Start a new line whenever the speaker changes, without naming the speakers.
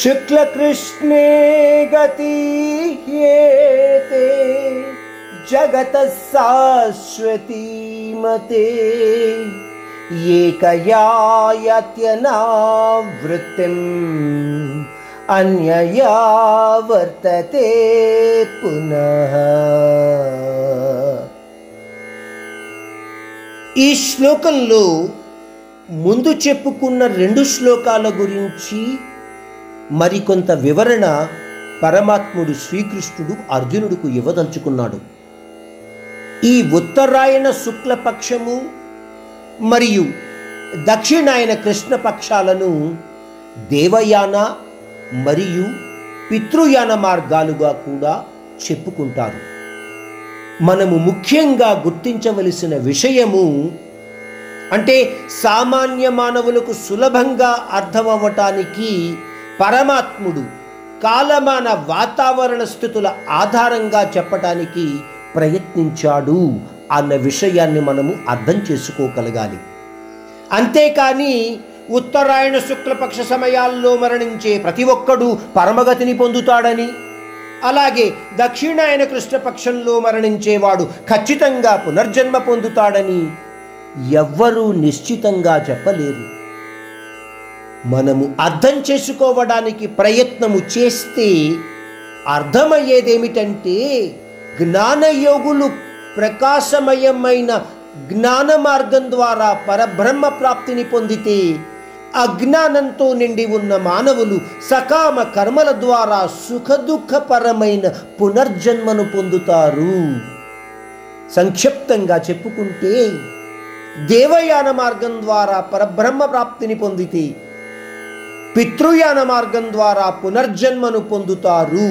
शुक्लकृष्णे गतीह्येते जगतः शाश्वती मते एकया यत्यनावृत्तिम् अन्यया వర్తతే పునః ఈ శ్లోకంలో ముందు చెప్పుకున్న రెండు శ్లోకాల గురించి మరికొంత వివరణ పరమాత్ముడు శ్రీకృష్ణుడు అర్జునుడికి ఇవ్వదలుచుకున్నాడు. ఈ ఉత్తరాయణ శుక్లపక్షము మరియు దక్షిణాయన కృష్ణ పక్షాలను దేవయాన మరియు పితృయాన మార్గాలుగా కూడా చెప్పుకుంటారు. మనము ముఖ్యంగా గుర్తించవలసిన విషయము అంటే సామాన్య మానవులకు సులభంగా అర్థమవ్వటానికి పరమాత్ముడు కాలమాన వాతావరణ స్థితుల ఆధారంగా చెప్పటానికి ప్రయత్నించాడు అన్న విషయాన్ని మనము అర్థం చేసుకోగలగాలి. అంతేకాని ఉత్తరాయణ శుక్లపక్ష సమయాల్లో మరణించే ప్రతి ఒక్కడూ పరమగతిని పొందుతాడని అలాగే దక్షిణాయన కృష్ణపక్షంలో మరణించేవాడు ఖచ్చితంగా పునర్జన్మ పొందుతాడని ఎవ్వరూ నిశ్చితంగా చెప్పలేరు. మనము అర్థం చేసుకోవడానికి ప్రయత్నము చేస్తే అర్థమయ్యేదేమిటంటే జ్ఞానయోగులు ప్రకాశమయమైన జ్ఞాన మార్గం ద్వారా పరబ్రహ్మ ప్రాప్తిని పొందితే అజ్ఞానంతో నిండి ఉన్న మానవులు సకామ కర్మల ద్వారా సుఖదుఖపరమైన పునర్జన్మను పొందుతారు. సంక్షిప్తంగా చెప్పుకుంటే దేవయాన మార్గం ద్వారా పరబ్రహ్మ ప్రాప్తిని పొందితే పితృయాన మార్గం ద్వారా పునర్జన్మను పొందుతారు.